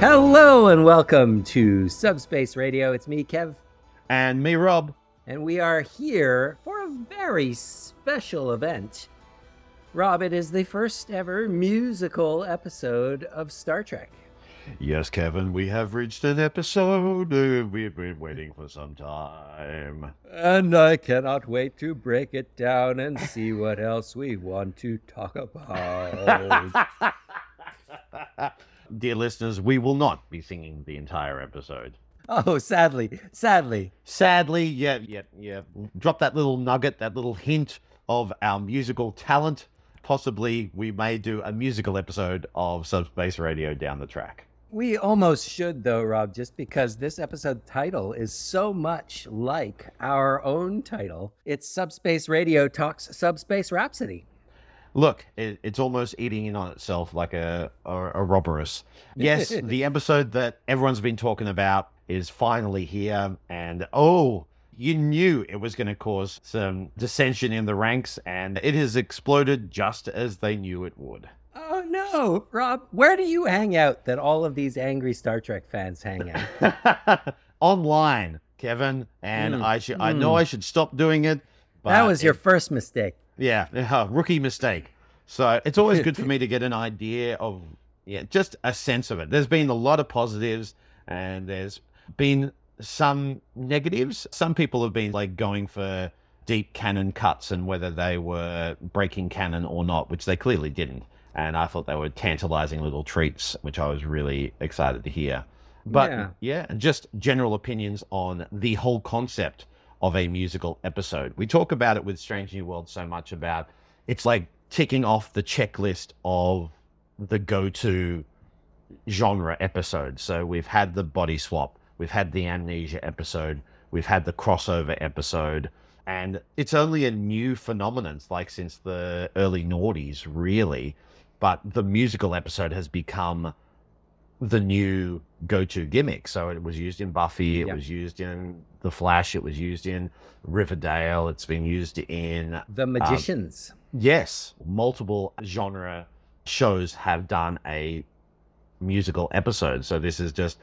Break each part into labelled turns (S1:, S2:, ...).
S1: Hello and welcome to Subspace Radio. It's me, Kev,
S2: And me, Rob.
S1: and we are here for a very special event. Rob, it is the first ever musical episode of Star Trek.
S2: Yes, Kevin, we have reached an episode we've been waiting for some time.
S1: And I cannot wait to break it down and see what else we want to talk about.
S2: Dear listeners, we will not be singing the entire episode.
S1: oh, sadly, sadly.
S2: Sadly, yeah, yeah, yeah. Drop that little nugget, that little hint of our musical talent. Possibly we may do a musical episode of Subspace Radio down the track.
S1: We almost should, though, Rob, just because this episode title is so much like our own title. It's Subspace Radio Talks Subspace Rhapsody.
S2: Look, it, it's almost eating in on itself like a, a, a Ouroboros. Yes, the episode that everyone's been talking about is finally here. And oh, you knew it was going to cause some dissension in the ranks, and it has exploded just as they knew it would.
S1: Oh, no, Rob, where do you hang out that all of these angry Star Trek fans hang out?
S2: Online, Kevin, and
S1: Mm,
S2: I should I know I should stop doing it. But
S1: that was your
S2: it-
S1: first mistake.
S2: Yeah, uh, rookie mistake. So it's always good for me to get an idea of, yeah, just a sense of it. There's been a lot of positives and there's been some negatives. Some people have been like going for deep canon cuts and whether they were breaking canon or not, which they clearly didn't. And I thought they were tantalizing little treats, which I was really excited to hear. But
S1: Yeah.
S2: yeah, just general opinions on the whole concept of a musical episode. We talk about it with Strange New World so much about it's like ticking off the checklist of the go-to genre episode. So we've had the body swap, we've had the amnesia episode, we've had the crossover episode, and it's only a new phenomenon, like since the early noughties, really. But the musical episode has become the new go-to gimmick. So it was used in Buffy, it was used in The Flash, it was used in Riverdale, it's been used in
S1: The um, Magicians.
S2: yes, multiple genre shows have done a musical episode. So this is just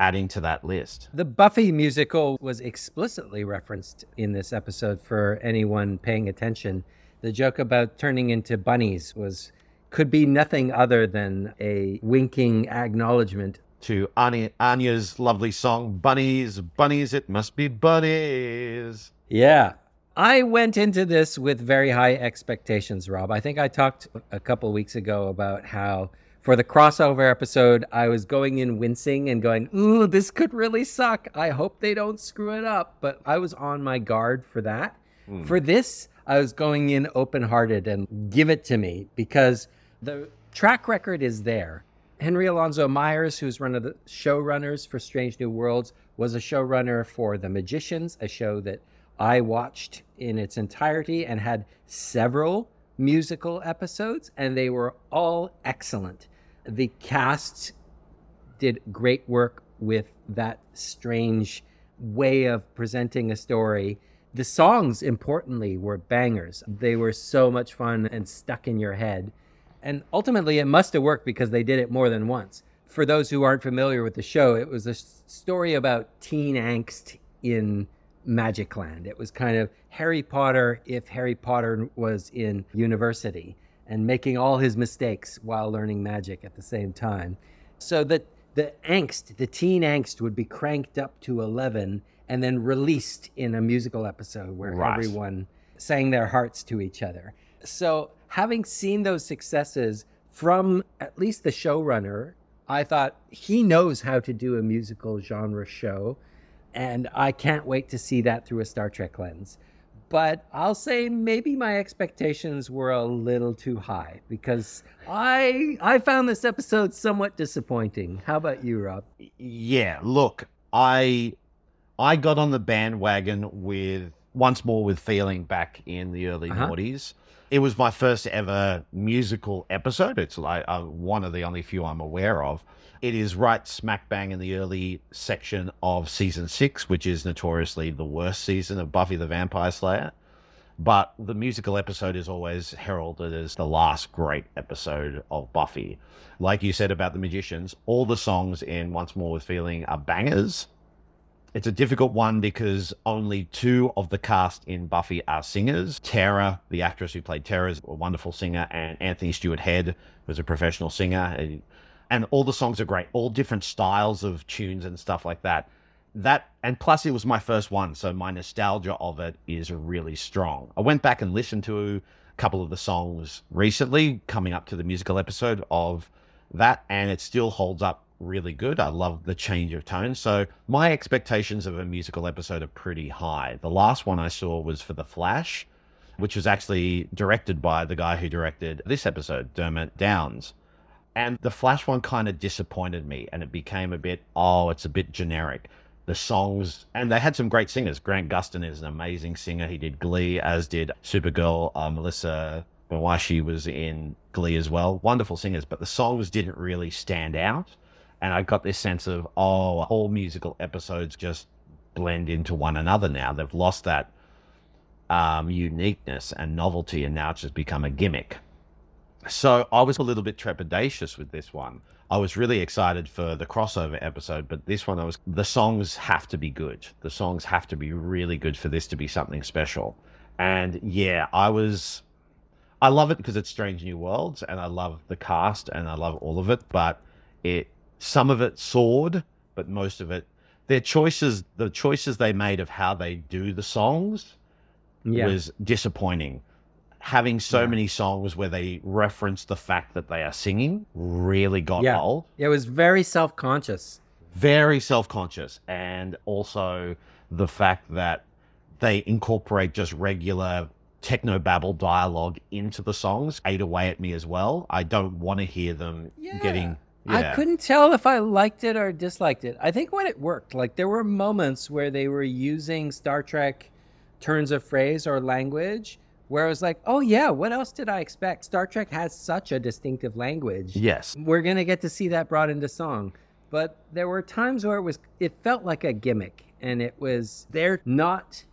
S2: adding to that list.
S1: the Buffy musical was explicitly referenced in this episode for anyone paying attention. The joke about turning into bunnies was could be nothing other than a winking acknowledgement
S2: To Anya, Anya's lovely song, Bunnies, Bunnies, it must be Bunnies.
S1: Yeah. I went into this with very high expectations, Rob. I think I talked a couple weeks ago about how for the crossover episode, I was going in wincing and going, Ooh, this could really suck. I hope they don't screw it up. But I was on my guard for that. Hmm. For this, I was going in open hearted and give it to me because the track record is there. Henry Alonso Myers, who's one of the showrunners for Strange New Worlds, was a showrunner for The Magicians, a show that I watched in its entirety and had several musical episodes, and they were all excellent. The cast did great work with that strange way of presenting a story. The songs, importantly, were bangers. They were so much fun and stuck in your head. And ultimately, it must have worked because they did it more than once. For those who aren't familiar with the show, it was a story about teen angst in Magic Land. It was kind of Harry Potter if Harry Potter was in university and making all his mistakes while learning magic at the same time. So that the angst, the teen angst, would be cranked up to 11 and then released in a musical episode where
S2: Right.
S1: everyone sang their hearts to each other. So, having seen those successes from at least the showrunner, I thought he knows how to do a musical genre show. And I can't wait to see that through a Star Trek lens. But I'll say maybe my expectations were a little too high because I I found this episode somewhat disappointing. How about you, Rob?
S2: Yeah, look, I I got on the bandwagon with once more with feeling back in the early
S1: Uh-huh.
S2: noughties. It was my first ever musical episode. It's like uh, one of the only few I'm aware of. It is right smack bang in the early section of season six, which is notoriously the worst season of Buffy the Vampire Slayer. but the musical episode is always heralded as the last great episode of Buffy. Like you said about the magicians, all the songs in Once More with Feeling are bangers. It's a difficult one because only two of the cast in Buffy are singers. Tara, the actress who played Tara, is a wonderful singer, and Anthony Stewart Head was a professional singer. And all the songs are great, all different styles of tunes and stuff like that that and plus it was my first one so my nostalgia of it is really strong i went back and listened to a couple of the songs recently coming up to the musical episode of that and it still holds up really good i love the change of tone so my expectations of a musical episode are pretty high the last one i saw was for the flash which was actually directed by the guy who directed this episode Dermott Downs. and the Flash one kind of disappointed me and it became a bit, oh, it's a bit generic the songs, and they had some great singers. Grant Gustin is an amazing singer. He did Glee, as did Supergirl. Uh, Melissa Benoist was in Glee as well. Wonderful singers, but the songs didn't really stand out. And I got this sense of, oh, all musical episodes just blend into one another now. They've lost that um, uniqueness and novelty, and now it's just become a gimmick. So I was a little bit trepidatious with this one. I was really excited for the crossover episode, but this one I was the songs have to be good. The songs have to be really good for this to be something special. And yeah, I was I love it because it's Strange New Worlds and I love the cast and I love all of it, but it some of it soared, but most of it their choices the choices they made of how they do the songs yeah. was disappointing having so yeah. many songs where they reference the fact that they are singing really got old. yeah. old.
S1: It was very self conscious.
S2: Very self conscious. And also the fact that they incorporate just regular techno babble dialogue into the songs ate away at me as well. I don't want to hear them yeah. getting.
S1: Yeah. I couldn't tell if I liked it or disliked it. I think when it worked, like there were moments where they were using Star Trek turns of phrase or language where I was like, oh yeah, what else did I expect? Star Trek has such a distinctive language.
S2: Yes.
S1: We're gonna get to see that brought into song. But there were times where it was it felt like a gimmick and it was there not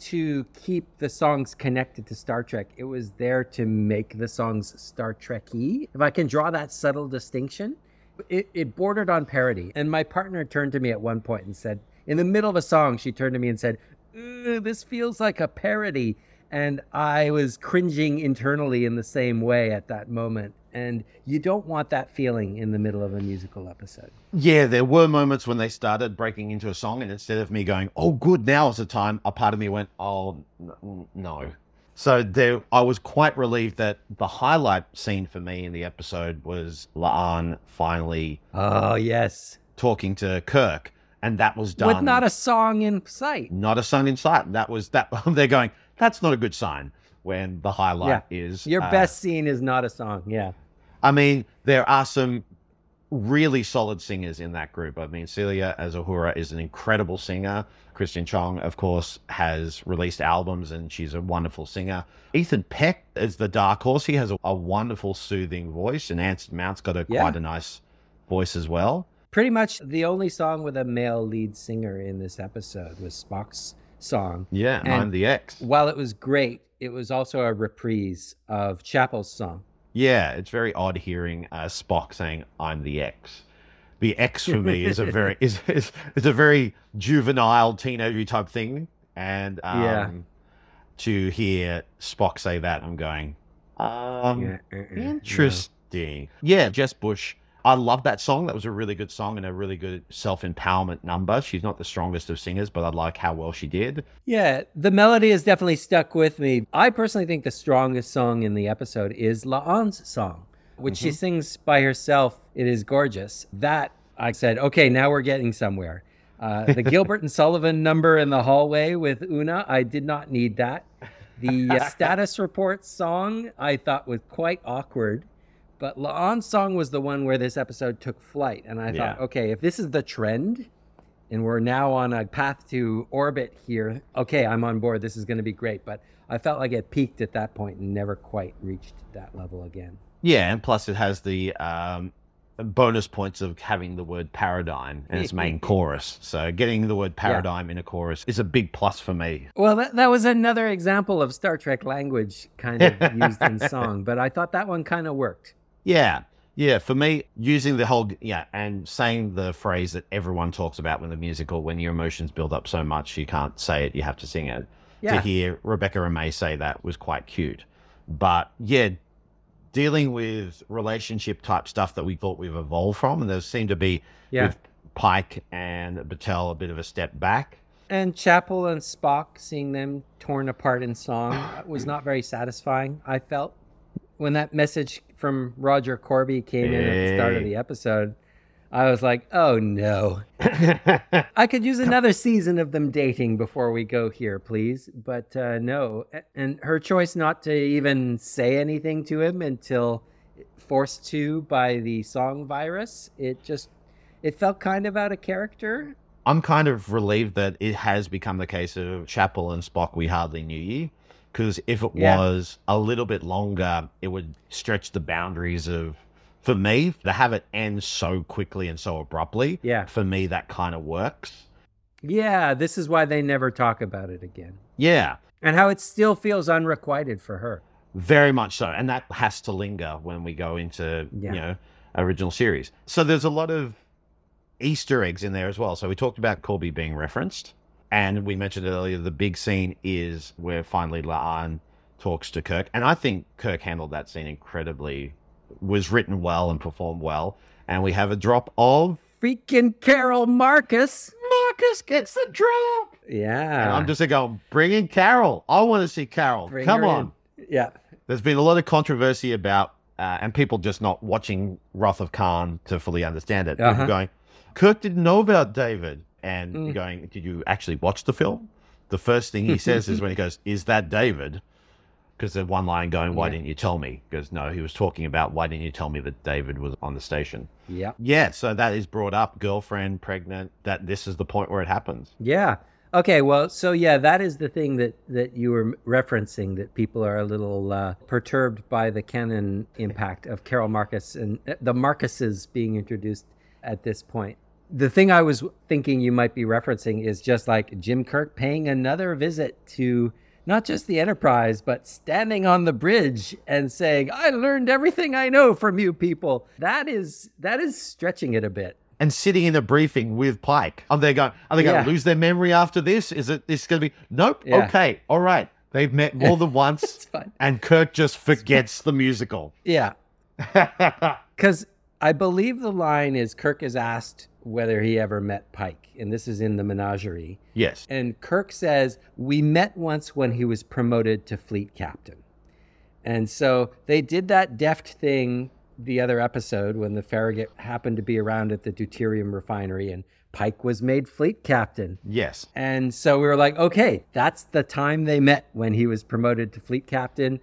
S1: to keep the songs connected to Star Trek. It was there to make the songs Star Trek-y. If I can draw that subtle distinction, it, it bordered on parody. And my partner turned to me at one point and said, in the middle of a song, she turned to me and said, this feels like a parody and I was cringing internally in the same way at that moment. And you don't want that feeling in the middle of a musical episode.
S2: Yeah, there were moments when they started breaking into a song, and instead of me going, "Oh, good, now is the time," a part of me went, "Oh, no." So there, I was quite relieved that the highlight scene for me in the episode was La'an finally.
S1: Oh yes,
S2: talking to Kirk, and that was done
S1: with not a song in sight.
S2: Not a song in sight. That was that. They're going that's not a good sign when the highlight yeah. is
S1: your uh, best scene is not a song. Yeah.
S2: I mean, there are some really solid singers in that group. I mean, Celia as Uhura is an incredible singer. Christina Chong, of course, has released albums and she's a wonderful singer. Ethan Peck is the dark horse. He has a, a wonderful, soothing voice, and Anson Mount's got a yeah. quite a nice voice as well.
S1: Pretty much the only song with a male lead singer in this episode was Spock's song.
S2: Yeah, and I'm the Ex.
S1: While it was great, it was also a reprise of Chapel's song.
S2: Yeah, it's very odd hearing uh, Spock saying "I'm the Ex." The Ex for me is a very is, is is a very juvenile teenager type thing, and um, yeah. to hear Spock say that, I'm going, um, yeah, uh, uh, interesting. Yeah. yeah, Jess Bush I love that song. That was a really good song and a really good self empowerment number. She's not the strongest of singers, but I like how well she did.
S1: Yeah, the melody has definitely stuck with me. I personally think the strongest song in the episode is La'an's song, which mm-hmm. she sings by herself. It is gorgeous. That I said, okay, now we're getting somewhere. Uh, the Gilbert and Sullivan number in the hallway with Una, I did not need that. The uh, status report song I thought was quite awkward. But La'an's song was the one where this episode took flight. And I yeah. thought, okay, if this is the trend and we're now on a path to orbit here, okay, I'm on board. This is going to be great. But I felt like it peaked at that point and never quite reached that level again.
S2: Yeah. And plus, it has the um, bonus points of having the word paradigm in its main chorus. So getting the word paradigm in a chorus is a big plus for me.
S1: Well, that, that was another example of Star Trek language kind of used in song, but I thought that one kind of worked.
S2: Yeah. Yeah, for me, using the whole yeah, and saying the phrase that everyone talks about when the musical, when your emotions build up so much you can't say it, you have to sing it.
S1: Yeah.
S2: To hear Rebecca Romijn say that was quite cute. But yeah, dealing with relationship type stuff that we thought we've evolved from, and there seemed to be
S1: Yeah.
S2: with Pike and Batel a bit of a step back.
S1: And Chapel and Spock, seeing them torn apart in song, uh, was not very satisfying, I felt. When that message from Roger Korby came in at the start of the episode, I was like, oh no. I could use another season of them dating before we go here, please. But uh, no. And her choice not to even say anything to him until forced to by the song virus, it just, it felt kind of out of character.
S2: I'm kind of relieved that it has become the case of Chapel and Spock we hardly knew you. Because if it
S1: Yeah.
S2: was a little bit longer, it would stretch the boundaries of, for me, to have it end so quickly and so abruptly.
S1: Yeah.
S2: For me, that kind of works.
S1: Yeah, this is why they never talk about it again.
S2: Yeah,
S1: And how it still feels unrequited for her.
S2: very much so. And that has to linger when we go into,
S1: Yeah.
S2: you know, original series. So there's a lot of Easter eggs in there as well. So we talked about Korby being referenced. And we mentioned earlier, the big scene is where finally La'an talks to Kirk. And I think Kirk handled that scene incredibly, was written well and performed well. And we have a drop of
S1: Freaking Carol Marcus.
S2: Marcus gets the drop.
S1: Yeah.
S2: And I'm just going, bring in Carol. I want to see Carol.
S1: Bring
S2: Come on.
S1: in. Yeah.
S2: There's been a lot of controversy about, uh, and people just not watching Wrath of Khan to fully understand it.
S1: Uh-huh.
S2: People going, Kirk didn't know about David. And
S1: Mm.
S2: going, did you actually watch the film? The first thing he says is when he goes, Is that David? Because there's one line going, Why
S1: Yeah.
S2: didn't you tell me? Because no, he was talking about, Why didn't you tell me that David was on the station?
S1: Yeah.
S2: Yeah, so that is brought up, girlfriend, pregnant, that this is the point where it happens.
S1: Yeah. Okay. Well, so yeah, that is the thing that that you were referencing that people are a little uh, perturbed by the canon impact of Carol Marcus and uh, the Marcuses being introduced at this point. The thing I was thinking you might be referencing is just like Jim Kirk paying another visit to not just the Enterprise, but standing on the bridge and saying, "I learned everything I know from you people." That is that is stretching it a bit.
S2: and sitting in a briefing with Pike. Are they going? Are they going
S1: Yeah.
S2: to lose their memory after this? Is it? This going to be? Nope.
S1: Yeah.
S2: Okay. All right. They've met more than
S1: It's
S2: once,
S1: fine.
S2: and Kirk just forgets the musical.
S1: Yeah. Because I believe the line is Kirk is asked whether he ever met Pike, and this is in the menagerie.
S2: yes.
S1: And Kirk says, We met once when he was promoted to fleet captain. And so they did that deft thing the other episode when the Farragut happened to be around at the deuterium refinery and Pike was made fleet captain.
S2: Yes.
S1: And so we were like, okay, that's the time they met when he was promoted to fleet captain.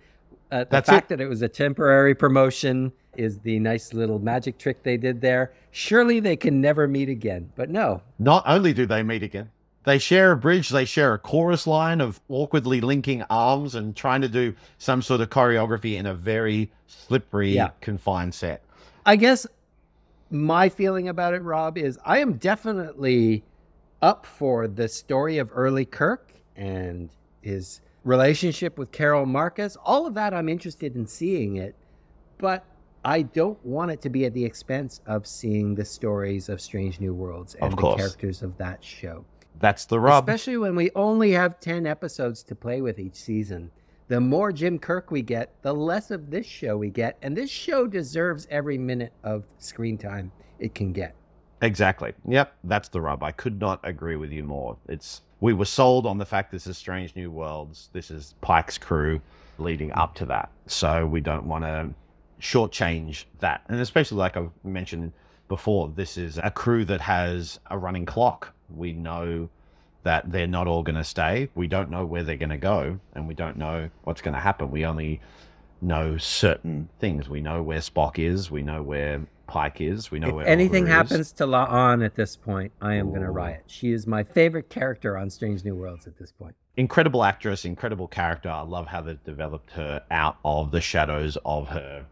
S1: Uh, the
S2: That's
S1: fact that it was a temporary promotion is the nice little magic trick they did there. Surely they can never meet again. But no,
S2: Not only do they meet again, they share a bridge. They share a chorus line of awkwardly linking arms and trying to do some sort of choreography in a very slippery,
S1: Yeah.
S2: confined set.
S1: I guess my feeling about it, Rob, is I am definitely up for the story of early Kirk and his relationship with Carol Marcus. All of that, I'm interested in seeing it, but I don't want it to be at the expense of seeing the stories of Strange New Worlds and the characters of that show.
S2: That's the rub.
S1: Especially when we only have 10 episodes to play with each season. The more Jim Kirk we get, the less of this show we get. And this show deserves every minute of screen time it can get.
S2: Exactly. Yep, that's the rub. I could not agree with you more. It's we were sold on the fact this is Strange New Worlds. This is Pike's crew leading up to that. So we don't want to shortchange that. And especially like I've mentioned before, this is a crew that has a running clock. We know that they're not all going to stay. We don't know where they're going to go, and we don't know what's going to happen. We only know certain things. We know where Spock is. We know where Pike is. We know
S1: If
S2: where
S1: anything
S2: is.
S1: happens to La'an at this point, I am going to riot. She is my favorite character on Strange New Worlds at this point.
S2: incredible actress, incredible character. I love how they developed her out of the shadows of her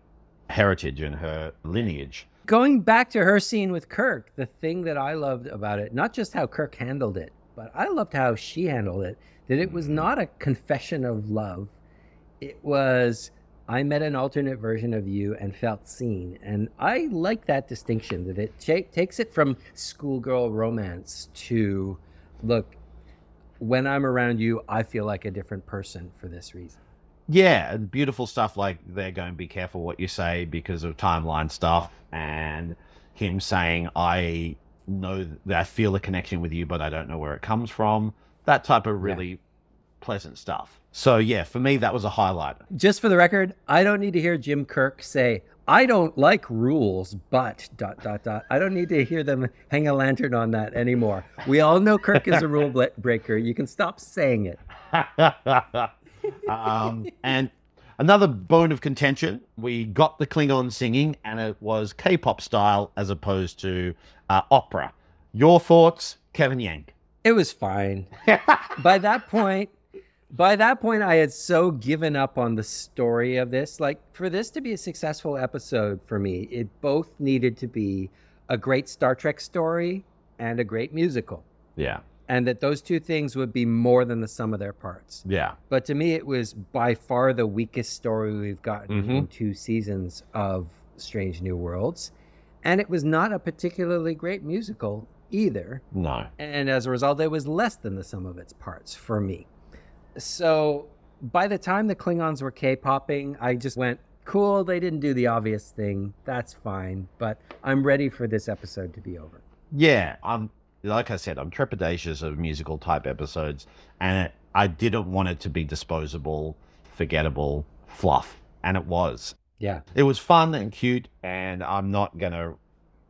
S2: heritage and her lineage.
S1: going back to her scene with Kirk, the thing that I loved about it, not just how Kirk handled it, but I loved how she handled it, that it was mm-hmm. not a confession of love. It was, I met an alternate version of you and felt seen. And I like that distinction that it takes it from schoolgirl romance to, look, when I'm around you, I feel like a different person for this reason.
S2: Yeah, and beautiful stuff like they're going to be careful what you say because of timeline stuff, and him saying, I know that I feel a connection with you, but I don't know where it comes from. That type of really yeah. pleasant stuff. So, yeah, for me, that was a highlight.
S1: Just for the record, I don't need to hear Jim Kirk say, I don't like rules, but dot dot dot. I don't need to hear them hang a lantern on that anymore. We all know Kirk is a rule breaker. You can stop saying it.
S2: um, and another bone of contention we got the Klingon singing, and it was K pop style as opposed to uh, opera. Your thoughts, Kevin Yank?
S1: It was fine. by that point, by that point, I had so given up on the story of this. Like, for this to be a successful episode for me, it both needed to be a great Star Trek story and a great musical.
S2: Yeah
S1: and that those two things would be more than the sum of their parts.
S2: Yeah.
S1: But to me, it was by far the weakest story we've gotten mm-hmm. in two seasons of Strange New Worlds. And it was not a particularly great musical either.
S2: No.
S1: And as a result, it was less than the sum of its parts for me. So by the time the Klingons were K popping, I just went, cool, they didn't do the obvious thing. That's fine. But I'm ready for this episode to be over.
S2: Yeah, I'm like I said, I'm trepidatious of musical type episodes, and it, I didn't want it to be disposable, forgettable fluff, and it was.
S1: Yeah,
S2: it was fun and cute, and I'm not gonna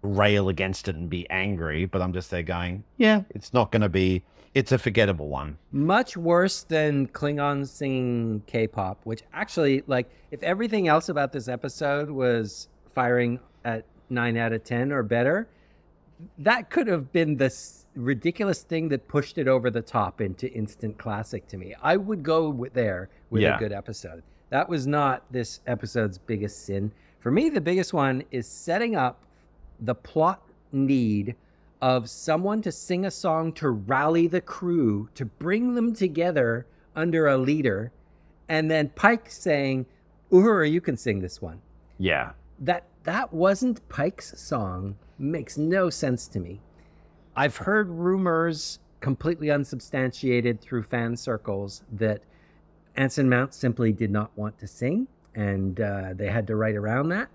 S2: rail against it and be angry, but I'm just there going, yeah, it's not gonna be. It's a forgettable one.
S1: Much worse than Klingons singing K-pop, which actually, like, if everything else about this episode was firing at nine out of ten or better, that could have been the ridiculous thing that pushed it over the top into instant classic to me. I would go with there with yeah. a good episode. That was not this episode's biggest sin. For me, the biggest one is setting up the plot need of someone to sing a song to rally the crew, to bring them together under a leader, and then Pike saying, Uhura, you can sing this one.
S2: Yeah.
S1: That that wasn't Pike's song makes no sense to me. I've heard rumors, completely unsubstantiated through fan circles, that Anson Mount simply did not want to sing and uh, they had to write around that.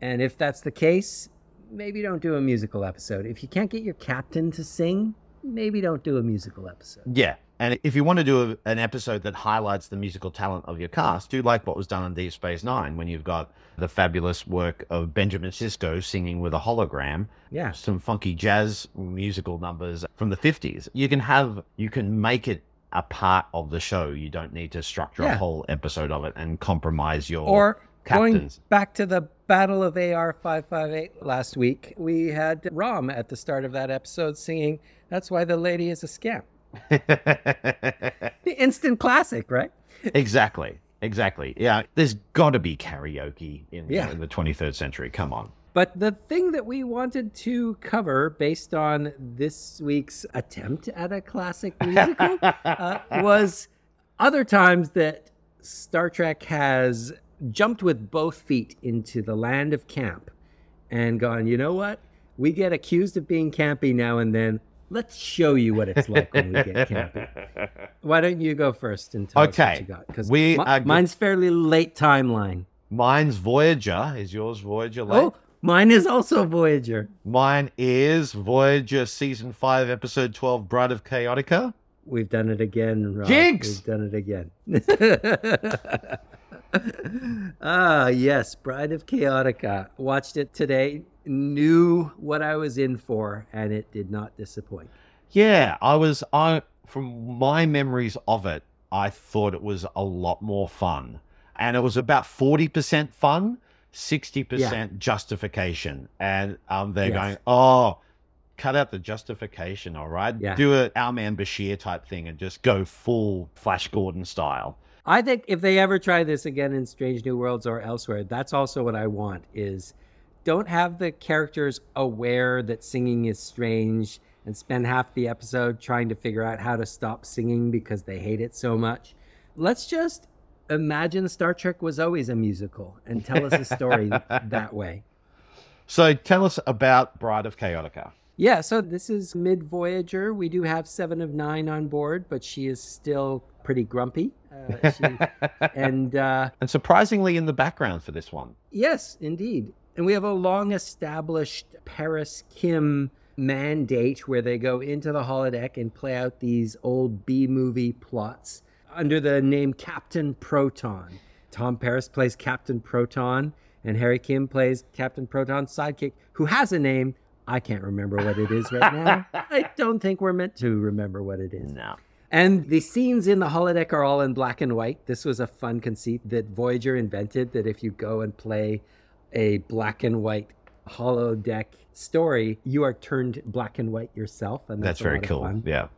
S1: And if that's the case, maybe don't do a musical episode. If you can't get your captain to sing, maybe don't do a musical episode.
S2: Yeah. And if you want to do a, an episode that highlights the musical talent of your cast, do like what was done in Deep Space Nine when you've got the fabulous work of Benjamin Sisko singing with a hologram.
S1: Yeah.
S2: Some funky jazz musical numbers from the 50s. You can have, you can make it a part of the show. You don't need to structure yeah. a whole episode of it and compromise your.
S1: Or captains. going back to the Battle of AR 558 last week, we had Rom at the start of that episode singing, That's Why the Lady is a Scamp the instant classic, right?
S2: exactly. Exactly. Yeah. There's got to be karaoke in, yeah. in the 23rd century. Come on.
S1: But the thing that we wanted to cover based on this week's attempt at a classic musical uh, was other times that Star Trek has jumped with both feet into the land of camp and gone, you know what? We get accused of being campy now and then let's show you what it's like when we get campy. Why don't you go first and tell okay. us what you got? Because we mine's fairly late timeline.
S2: Mine's Voyager. Is yours Voyager late? Oh,
S1: mine is also Voyager.
S2: Mine is Voyager season five, episode twelve, Bride of Chaotica.
S1: We've done it again, Rob.
S2: Jinx!
S1: We've done it again. ah, yes, Bride of Chaotica. Watched it today knew what I was in for, and it did not disappoint.
S2: Yeah, I was. I from my memories of it, I thought it was a lot more fun, and it was about forty percent fun, sixty yeah. percent justification, and um, they're yes. going, oh. Cut out the justification, all right?
S1: Yeah.
S2: Do a our man Bashir type thing and just go full Flash Gordon style.
S1: I think if they ever try this again in Strange New Worlds or elsewhere, that's also what I want is don't have the characters aware that singing is strange and spend half the episode trying to figure out how to stop singing because they hate it so much. Let's just imagine Star Trek was always a musical and tell us a story that way.
S2: So tell us about Bride of Chaotica.
S1: Yeah, so this is mid Voyager. We do have Seven of Nine on board, but she is still pretty grumpy. Uh, she, and uh,
S2: and surprisingly in the background for this one.
S1: Yes, indeed. And we have a long established Paris Kim mandate where they go into the holodeck and play out these old B movie plots under the name Captain Proton. Tom Paris plays Captain Proton, and Harry Kim plays Captain Proton's sidekick, who has a name. I can't remember what it is right now. I don't think we're meant to remember what it is.
S2: No.
S1: And the scenes in the holodeck are all in black and white. This was a fun conceit that Voyager invented that if you go and play a black and white holodeck story, you are turned black and white yourself. And that's,
S2: that's very cool. Yeah.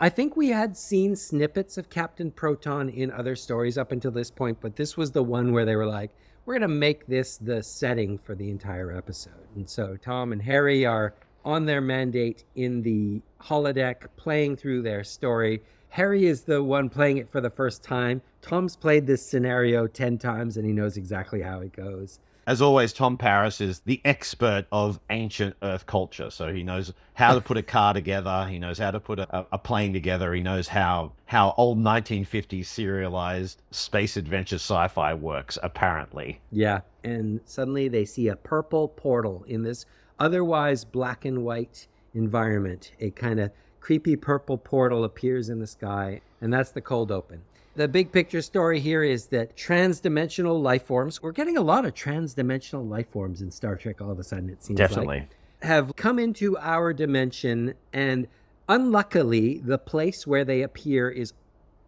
S1: I think we had seen snippets of Captain Proton in other stories up until this point, but this was the one where they were like, we're going to make this the setting for the entire episode. And so Tom and Harry are on their mandate in the holodeck, playing through their story. Harry is the one playing it for the first time. Tom's played this scenario 10 times and he knows exactly how it goes
S2: as always, Tom Paris is the expert of ancient Earth culture. So he knows how to put a car together. He knows how to put a, a plane together. He knows how how old 1950s serialized space adventure sci-fi works. Apparently,
S1: yeah. And suddenly they see a purple portal in this otherwise black and white environment. A kind of creepy purple portal appears in the sky, and that's the cold open the big picture story here is that transdimensional life forms, we're getting a lot of transdimensional life forms in Star Trek all of a sudden, it seems
S2: Definitely.
S1: like, have come into our dimension. And unluckily, the place where they appear is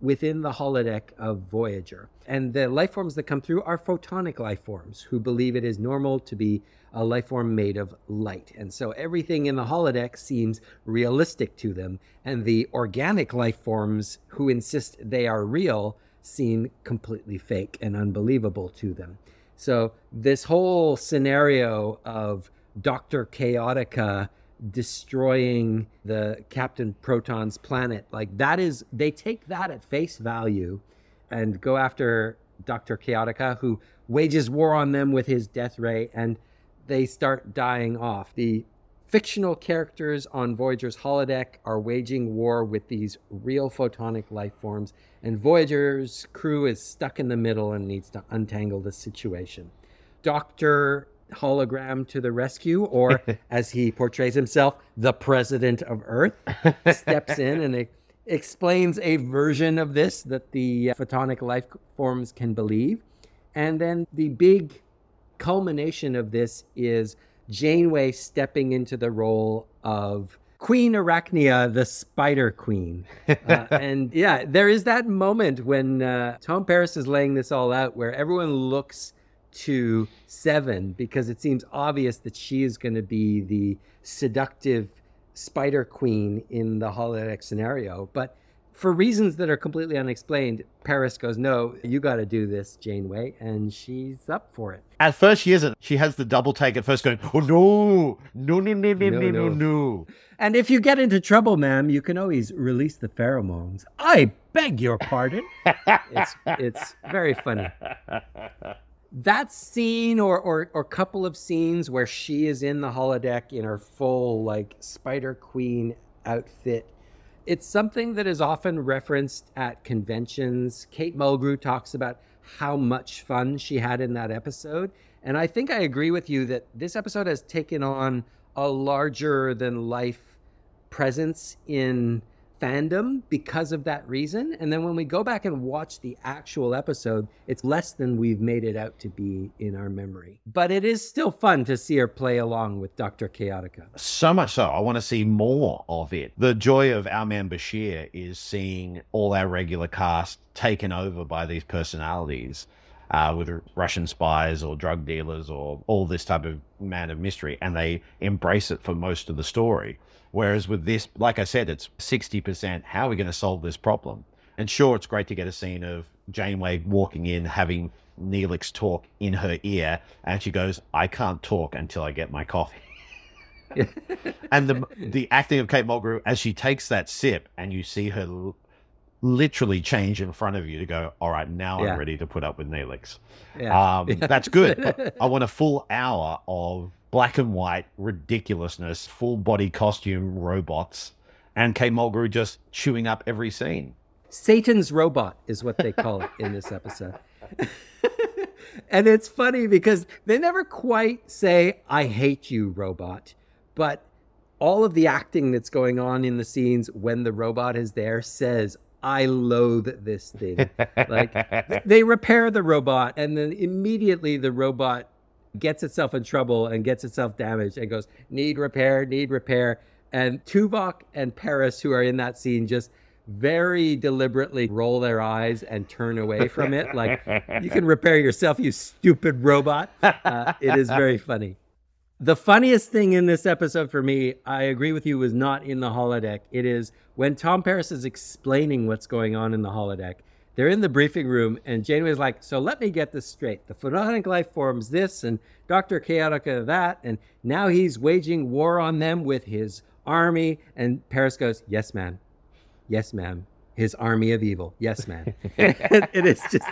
S1: within the holodeck of Voyager. And the life forms that come through are photonic life forms who believe it is normal to be a life form made of light. And so everything in the holodeck seems realistic to them. And the organic life forms who insist they are real seem completely fake and unbelievable to them. So this whole scenario of Dr. Chaotica destroying the Captain Proton's planet, like that is, they take that at face value and go after Dr. Chaotica, who wages war on them with his death ray. And they start dying off. The fictional characters on Voyager's holodeck are waging war with these real photonic life forms, and Voyager's crew is stuck in the middle and needs to untangle the situation. Doctor Hologram to the rescue, or as he portrays himself, the president of Earth, steps in and explains a version of this that the photonic life forms can believe. And then the big culmination of this is Janeway stepping into the role of Queen Arachnia, the Spider Queen. Uh, and yeah, there is that moment when uh, Tom Paris is laying this all out where everyone looks to Seven because it seems obvious that she is going to be the seductive Spider Queen in the holodeck scenario. But for reasons that are completely unexplained, Paris goes, No, you got to do this, Janeway. And she's up for it.
S2: At first, she isn't. She has the double take at first, going, Oh, no, no, no, no, no, no, no, no.
S1: And if you get into trouble, ma'am, you can always release the pheromones. I beg your pardon. it's, it's very funny. That scene or, or or couple of scenes where she is in the holodeck in her full like Spider Queen outfit it's something that is often referenced at conventions. Kate Mulgrew talks about how much fun she had in that episode. And I think I agree with you that this episode has taken on a larger than life presence in fandom because of that reason. And then when we go back and watch the actual episode, it's less than we've made it out to be in our memory. But it is still fun to see her play along with Dr. Chaotica.
S2: So much so, I want to see more of it. The joy of our man Bashir is seeing all our regular cast taken over by these personalities. Uh, with Russian spies or drug dealers or all this type of man of mystery, and they embrace it for most of the story. Whereas with this, like I said, it's 60% how are we going to solve this problem? And sure, it's great to get a scene of Janeway walking in, having Neelix talk in her ear, and she goes, "I can't talk until I get my coffee." and the the acting of Kate Mulgrew as she takes that sip, and you see her l- literally change in front of you to go, "All right, now
S1: Yeah.
S2: I'm ready to put up with Neelix."
S1: Yeah.
S2: Um, that's good. But I want a full hour of black and white ridiculousness, full body costume robots, and K. Mulgrew just chewing up every scene.
S1: Satan's robot is what they call it in this episode. and it's funny because they never quite say, I hate you, robot. But all of the acting that's going on in the scenes when the robot is there says, I loathe this thing. like they repair the robot, and then immediately the robot gets itself in trouble and gets itself damaged and goes, Need repair, need repair. And Tuvok and Paris, who are in that scene, just very deliberately roll their eyes and turn away from it. Like, you can repair yourself, you stupid robot. Uh, it is very funny. The funniest thing in this episode for me, I agree with you, was not in the holodeck. It is when Tom Paris is explaining what's going on in the holodeck. They're in the briefing room, and Janeway's like, "So let me get this straight: the photonic life forms this, and Doctor Chaotica that, and now he's waging war on them with his army." And Paris goes, "Yes, ma'am. Yes, ma'am. His army of evil. Yes, man. it is just,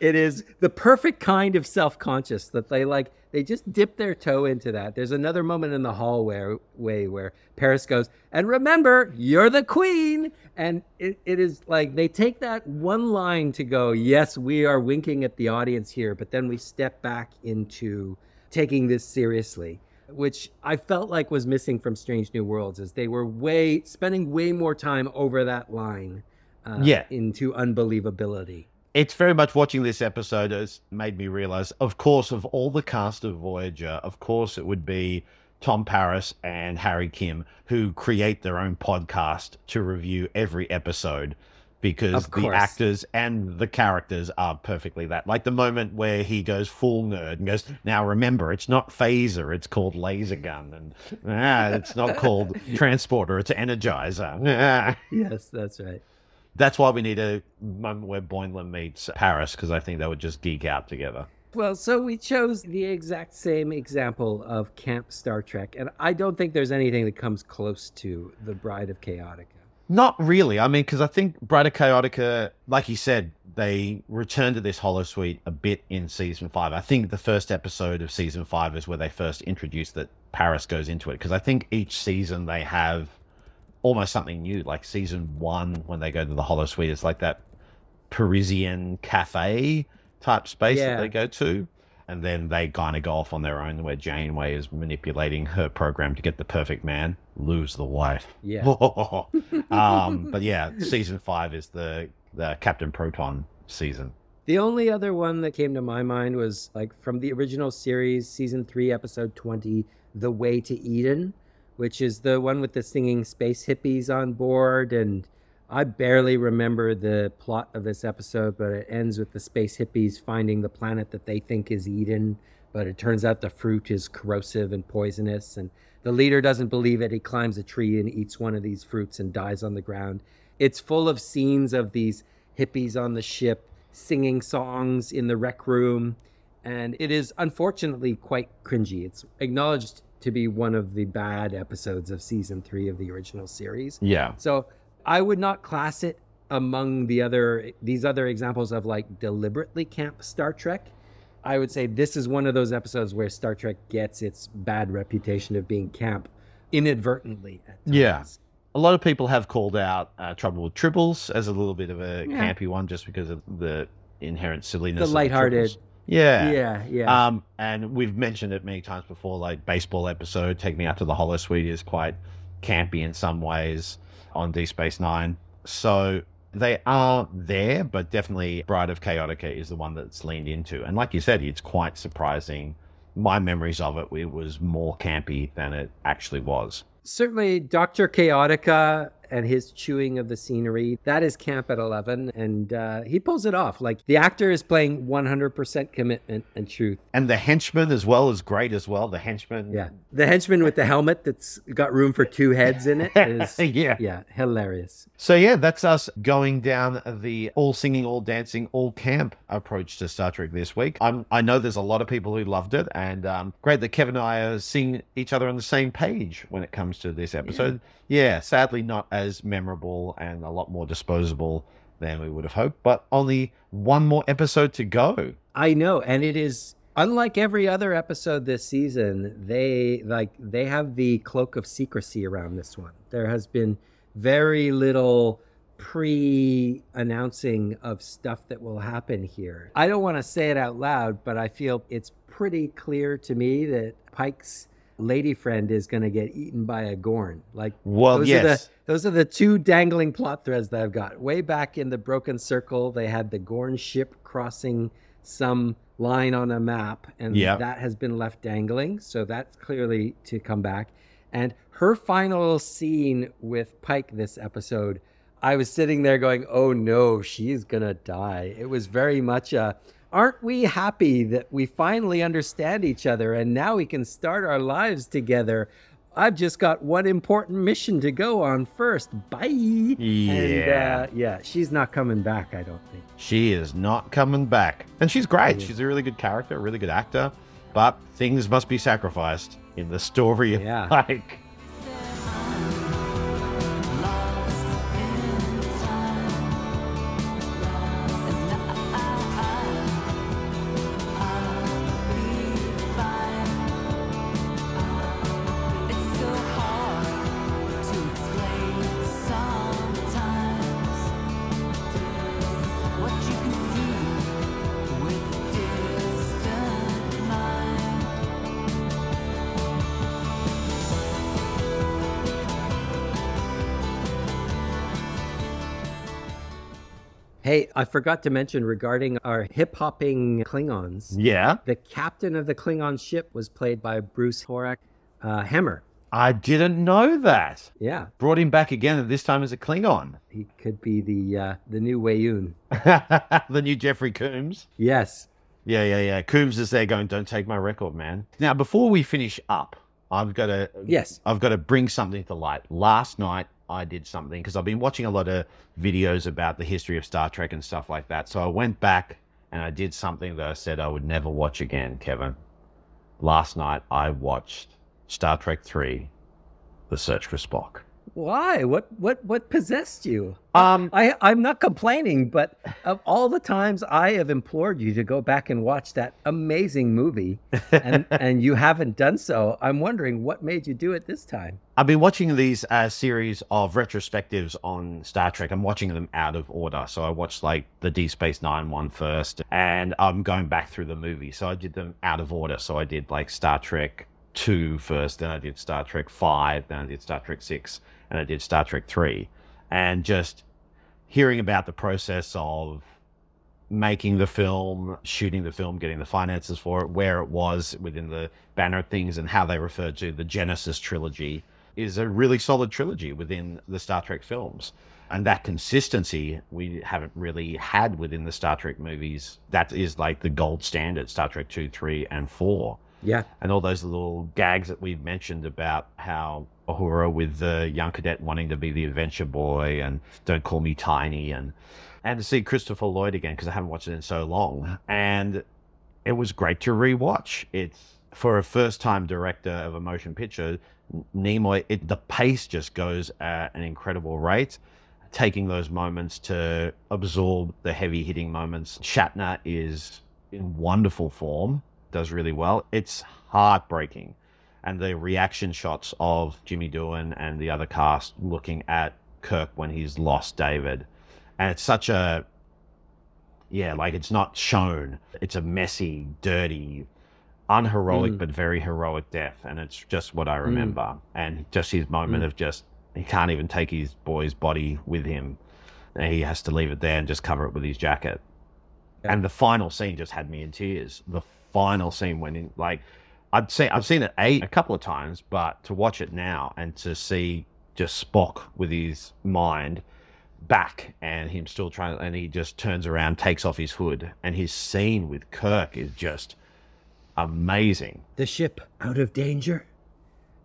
S1: it is the perfect kind of self-conscious that they like. They just dip their toe into that. There's another moment in the hallway way where Paris goes, and remember, you're the queen. And it, it is like they take that one line to go, yes, we are winking at the audience here, but then we step back into taking this seriously, which I felt like was missing from Strange New Worlds, as they were way spending way more time over that line, uh,
S2: Yeah.
S1: into unbelievability.
S2: it's very much watching this episode has made me realize, of course, of all the cast of Voyager, of course, it would be Tom Paris and Harry Kim who create their own podcast to review every episode because the actors and the characters are perfectly that. Like the moment where he goes full nerd and goes, Now remember, it's not phaser, it's called laser gun. And ah, it's not called transporter, it's energizer. Ah.
S1: Yes, that's right.
S2: That's why we need a moment where Boimler meets Paris because I think they would just geek out together.
S1: Well, so we chose the exact same example of Camp Star Trek, and I don't think there's anything that comes close to The Bride of Chaotica.
S2: Not really. I mean, because I think of Chaotica, like you said, they return to this Holosuite a bit in season five. I think the first episode of season five is where they first introduce that Paris goes into it. Because I think each season they have almost something new. Like season one, when they go to the Holosuite, it's like that Parisian cafe type space
S1: Yeah.
S2: that they go to. And then they kind of go off on their own, where Janeway is manipulating her program to get the perfect man, lose the wife.
S1: Yeah.
S2: um, but yeah, season five is the the Captain Proton season.
S1: The only other one that came to my mind was like from the original series, season three, episode 20, The Way to Eden, which is the one with the singing space hippies on board. And I barely remember the plot of this episode, but it ends with the space hippies finding the planet that they think is Eden. But it turns out the fruit is corrosive and poisonous. And the leader doesn't believe it. He climbs a tree and eats one of these fruits and dies on the ground. It's full of scenes of these hippies on the ship singing songs in the rec room. And it is unfortunately quite cringy. It's acknowledged to be one of the bad episodes of season three of the original series.
S2: Yeah,
S1: So I would not class it among the other these other examples of like deliberately camp Star Trek. I would say this is one of those episodes where Star Trek gets its bad reputation of being camp inadvertently. At times.
S2: Yeah. a lot of people have called out uh, Trouble with Tribbles as a little bit of a
S1: Yeah.
S2: campy one, just because of the inherent silliness.
S1: The lighthearted.
S2: Yeah.
S1: Yeah, yeah.
S2: Um, and we've mentioned it many times before, like baseball episode, Take Me Out to the Holosuite is quite campy in some ways on D Space Nine. So they are there, but definitely Bride of Chaotica is the one that's leaned into. And like you said, it's quite surprising. My memories of it, it was more campy than it actually was.
S1: certainly Dr. Chaotica and his chewing of the scenery. That is camp at 11, and uh, he pulls it off. Like the actor is playing 100% commitment and truth.
S2: And the henchman as well is great as well. The henchman.
S1: Yeah. The henchman with the helmet that's got room for two heads in it is,
S2: yeah.
S1: yeah, hilarious.
S2: So, yeah, that's us going down the all singing, all dancing, all camp approach to Star Trek this week. I'm, I know there's a lot of people who loved it, and um, great that Kevin and I are seeing each other on the same page when it comes to this episode. Yeah. yeah, sadly, not as memorable and a lot more disposable than we would have hoped, but only one more episode to go.
S1: I know, and it is unlike every other episode this season. They like they have the cloak of secrecy around this one. There has been very little pre-announcing of stuff that will happen here. I don't want to say it out loud, but I feel it's pretty clear to me that Pike's lady friend is going to get eaten by a Gorn. Like,
S2: well,
S1: those
S2: yes.
S1: Are the, those are the two dangling plot threads that I've got. Way back in the Broken Circle, they had the Gorn ship crossing some line on a map, and
S2: Yep.
S1: that has been left dangling. So that's clearly to come back. And her final scene with Pike this episode, I was sitting there going, "Oh no, she's gonna die." It was very much a. Aren't we happy that we finally understand each other and now we can start our lives together? I've just got one important mission to go on first. Bye. And
S2: Yeah.
S1: uh, yeah, she's not coming back, I don't think.
S2: She is not coming back. And she's great.
S1: Yeah.
S2: She's a really good character, a really good actor. But things must be sacrificed in the story of
S1: Yeah.
S2: Pike.
S1: Forgot to mention regarding our hip hopping Klingons.
S2: Yeah.
S1: The captain of the Klingon ship was played by Bruce Horak uh, Hemmer.
S2: I didn't know that.
S1: Yeah,
S2: Brought him back again, and this time as a Klingon.
S1: he could be the uh, the new Weyoun.
S2: the new Jeffrey Combs.
S1: Yes.
S2: Yeah, yeah, yeah. Combs is there going, don't take my record, man. Now, before we finish up, I've got to
S1: Yes.
S2: I've got to bring something to light. Last night I did something because I've been watching a lot of videos about the history of Star Trek and stuff like that. So I went back and I did something that I said I would never watch again, Kevin. Last night I watched Star Trek 3 The Search for Spock.
S1: Why? What what what possessed you?
S2: Um
S1: I I'm not complaining, but of all the times I have implored you to go back and watch that amazing movie, and and you haven't done so, I'm wondering what made you do it this time.
S2: I've been watching these uh, series of retrospectives on Star Trek. I'm watching them out of order. So I watched like the D Space Nine one first, and I'm going back through the movie. So I did them out of order. So I did like Star Trek 2 first, then I did Star Trek 5, then I did Star Trek 6, and I did Star Trek 3. And just hearing about the process of making the film, shooting the film, getting the finances for it, where it was within the banner of things, and how they referred to the Genesis trilogy is a really solid trilogy within the Star Trek films. And that consistency we haven't really had within the Star Trek movies. That is like the gold standard Star Trek 2, 3, and 4
S1: Yeah.
S2: and all those little gags that we've mentioned about how Uhura with the young cadet wanting to be the adventure boy and don't call me tiny and and to see Christopher Lloyd again because I haven't watched it in so long and it was great to rewatch. It's for a first time director of a motion picture, Nimoy. It, the pace just goes at an incredible rate. Taking those moments to absorb the heavy hitting moments. Shatner is in wonderful form does really well. It's heartbreaking. And the reaction shots of Jimmy Doohan and the other cast looking at Kirk when he's lost David. And it's such a, yeah, like it's not shown. It's a messy, dirty, unheroic,
S1: Mm.
S2: but very heroic death. And it's just what I remember. And just his moment of just, he can't even take his boy's body with him. And he has to leave it there and just cover it with his jacket.
S1: Yeah.
S2: And the final scene just had me in tears. The final scene when, in, like, I'd seen I've seen it a, a couple of times, but to watch it now and to see just Spock with his mind back and him still trying and he just turns around takes off his hood and his scene with kirk is just amazing
S1: The ship out of danger.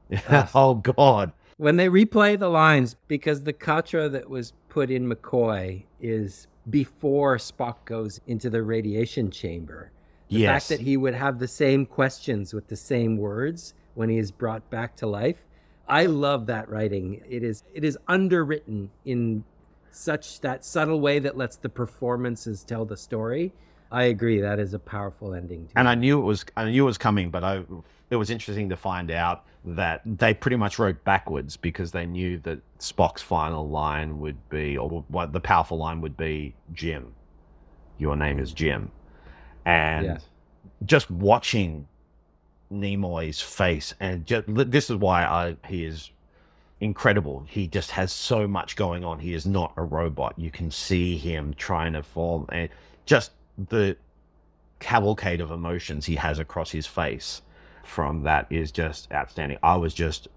S2: oh god
S1: When they replay the lines, because the Katra that was put in McCoy is before Spock goes into the radiation chamber. The
S2: yes
S1: fact that he would have the same questions with the same words when he is brought back to life. I love that writing. It is it is underwritten in such that subtle way that lets the performances tell the story. I agree that is a powerful ending.
S2: And I knew it was I knew it was coming, but I it was interesting to find out that they pretty much wrote backwards because they knew that Spock's final line would be, or what the powerful line would be, Jim. Your name is Jim, and
S1: Yeah.
S2: just watching Nimoy's face, and just, this is why I he is incredible. He just has so much going on. He is not a robot. You can see him trying to form, and just the cavalcade of emotions he has across his face from that is just outstanding. I was just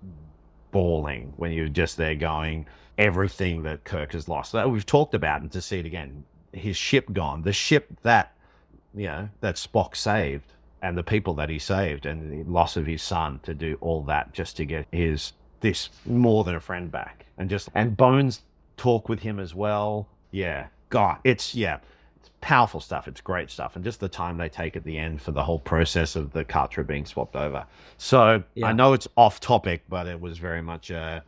S2: bawling when you're just there going everything that Kirk has lost. That we've talked about and to see it again, his ship gone, the ship that you know that Spock saved and the people that he saved and the loss of his son to do all that just to get his this more than a friend back and just and Bones talk with him as well. Yeah, God, it's yeah, it's powerful stuff. It's great stuff, and just the time they take at the end for the whole process of the Katra being swapped over. So
S1: Yeah.
S2: I know it's off topic, but it was very much uh,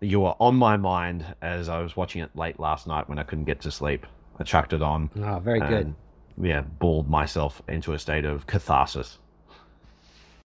S2: you were on my mind as I was watching it late last night when I couldn't get to sleep. I chucked it on.
S1: Oh, very good.
S2: Yeah, bawled myself into a state of catharsis.